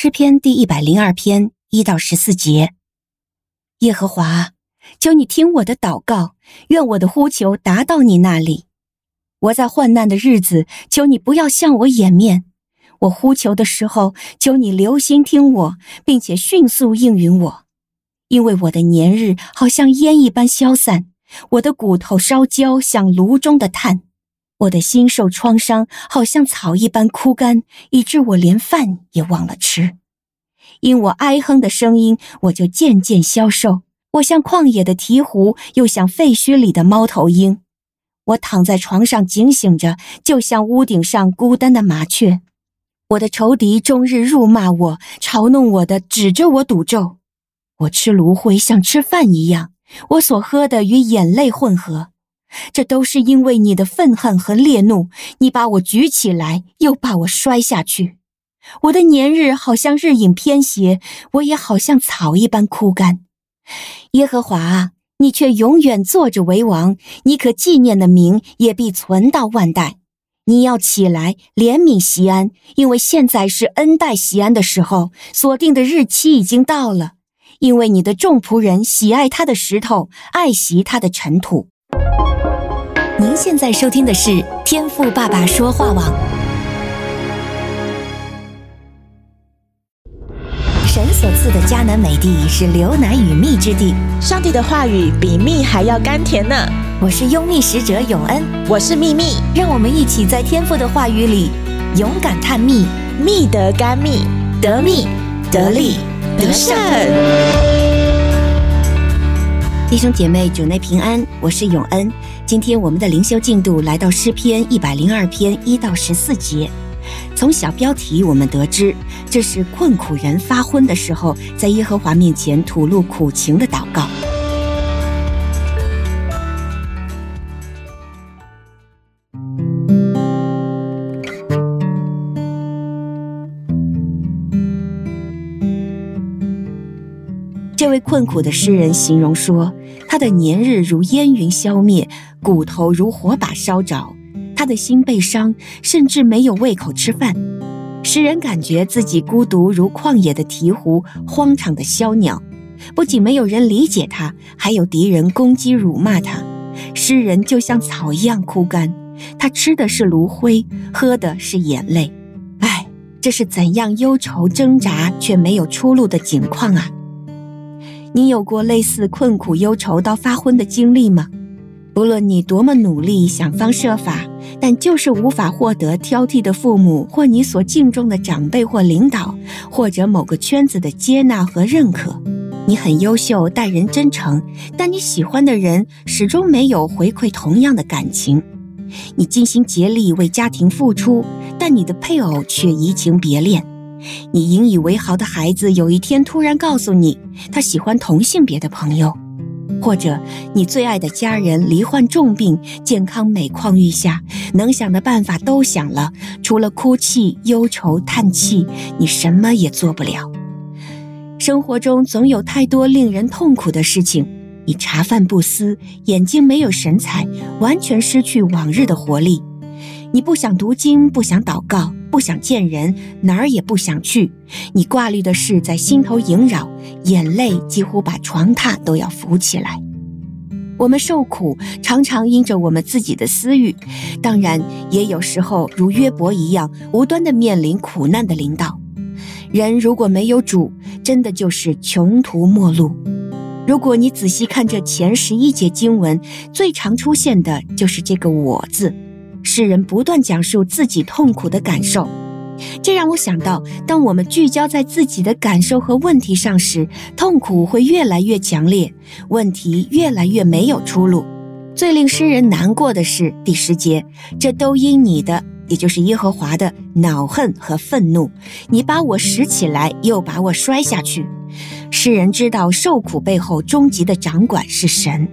诗篇第一百零二篇一到十四节。耶和华，求你听我的祷告，愿我的呼求达到你那里。我在患难的日子，求你不要向我掩面。我呼求的时候，求你留心听我，并且迅速应允我。因为我的年日好像烟一般消散，我的骨头烧焦，像炉中的炭。我的心受创伤，好像草一般枯干，以致我连饭也忘了吃。因我哀哼的声音，我就渐渐消瘦。我像旷野的鹈鹕，又像废墟里的猫头鹰。我躺在床上警醒着，就像屋顶上孤单的麻雀。我的仇敌终日辱骂我，嘲弄我的，指着我赌咒。我吃芦荟像吃饭一样，我所喝的与眼泪混合。这都是因为你的愤恨和烈怒，你把我举起来，又把我摔下去。我的年日好像日影偏斜，我也好像草一般枯干。耶和华啊，你却永远坐着为王，你可纪念的名也必存到万代。你要起来怜悯西安，因为现在是恩待锡安的时候，所定的日期已经到了。因为你的众仆人喜爱他的石头，爱惜他的尘土。您现在收听的是天赋爸爸说话网。神所赐的迦南美地是流奶与蜜之地，上帝的话语比蜜还要甘甜呢。我是拥蜜使者永恩，我是蜜蜜，让我们一起在天赋的话语里勇敢探蜜，蜜得甘蜜，得蜜得利得胜。弟兄姐妹，主内平安，我是永恩。今天我们的灵修进度来到诗篇一百零二篇一到十四节。从小标题我们得知，这是困苦人发昏的时候，在耶和华面前吐露苦情的祷告。这位困苦的诗人形容说，他的年日如烟云消灭，骨头如火把烧着，他的心被伤，甚至没有胃口吃饭。诗人感觉自己孤独如旷野的鹈鹕，荒场的枭鸟。不仅没有人理解他，还有敌人攻击辱骂他。诗人就像草一样枯干，他吃的是炉灰，喝的是眼泪。唉，这是怎样忧愁挣扎却没有出路的境况啊！你有过类似困苦忧愁到发昏的经历吗？不论你多么努力，想方设法，但就是无法获得挑剔的父母，或你所敬重的长辈或领导，或者某个圈子的接纳和认可。你很优秀，待人真诚，但你喜欢的人始终没有回馈同样的感情。你尽心竭力为家庭付出，但你的配偶却移情别恋。你引以为豪的孩子有一天突然告诉你，他喜欢同性别的朋友，或者你最爱的家人罹患重病，健康每况愈下，能想的办法都想了，除了哭泣、忧愁、叹气，你什么也做不了。生活中总有太多令人痛苦的事情，你茶饭不思，眼睛没有神采，完全失去往日的活力。你不想读经，不想祷告，不想见人，哪儿也不想去。你挂虑的事在心头萦绕，眼泪几乎把床榻都要浮起来。我们受苦，常常因着我们自己的私欲，当然也有时候如约伯一样，无端的面临苦难的临到。人如果没有主，真的就是穷途末路。如果你仔细看这前十一节经文，最常出现的就是这个“我”字。诗人不断讲述自己痛苦的感受，这让我想到，当我们聚焦在自己的感受和问题上时，痛苦会越来越强烈，问题越来越没有出路。最令诗人难过的是第十节，这都因你的，也就是耶和华的恼恨和愤怒，你把我拾起来，又把我摔下去。诗人知道受苦背后终极的掌管是神。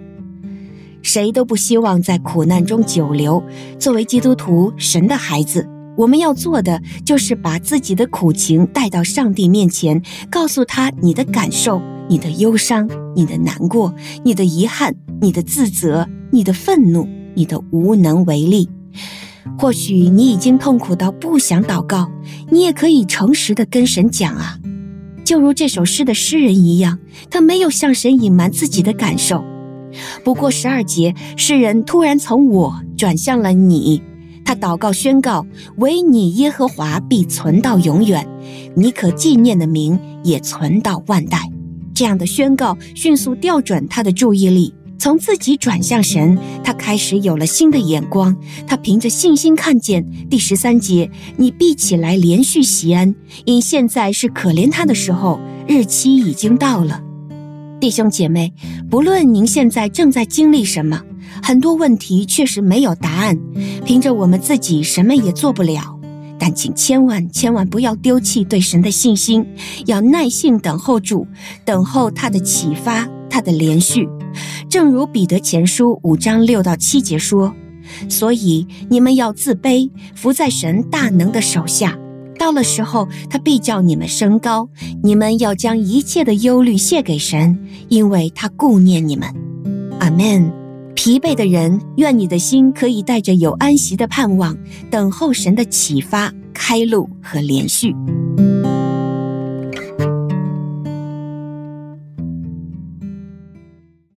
谁都不希望在苦难中久留。作为基督徒，神的孩子，我们要做的就是把自己的苦情带到上帝面前，告诉他你的感受、你的忧伤、你的难过、你的遗憾、你的自责、你的愤怒、你的无能为力。或许你已经痛苦到不想祷告，你也可以诚实的跟神讲啊，就如这首诗的诗人一样，他没有向神隐瞒自己的感受。不过十二节，诗人突然从我转向了你，他祷告宣告：唯你耶和华必存到永远，你可纪念的名也存到万代。这样的宣告迅速调转他的注意力。从自己转向神，他开始有了新的眼光。他凭着信心看见第十三节：“你必起来连续锡安，因现在是可怜他的时候，日期已经到了。”弟兄姐妹，不论您现在正在经历什么，很多问题确实没有答案，凭着我们自己什么也做不了。但请千万千万不要丢弃对神的信心，要耐心等候主，等候他的启发，他的连续。正如彼得前书五章六到七节说：“所以你们要自卑，伏在神大能的手下。到了时候，他必叫你们升高。你们要将一切的忧虑卸给神，因为他顾念你们。”阿门。疲惫的人，愿你的心可以带着有安息的盼望，等候神的启发、开路和连续。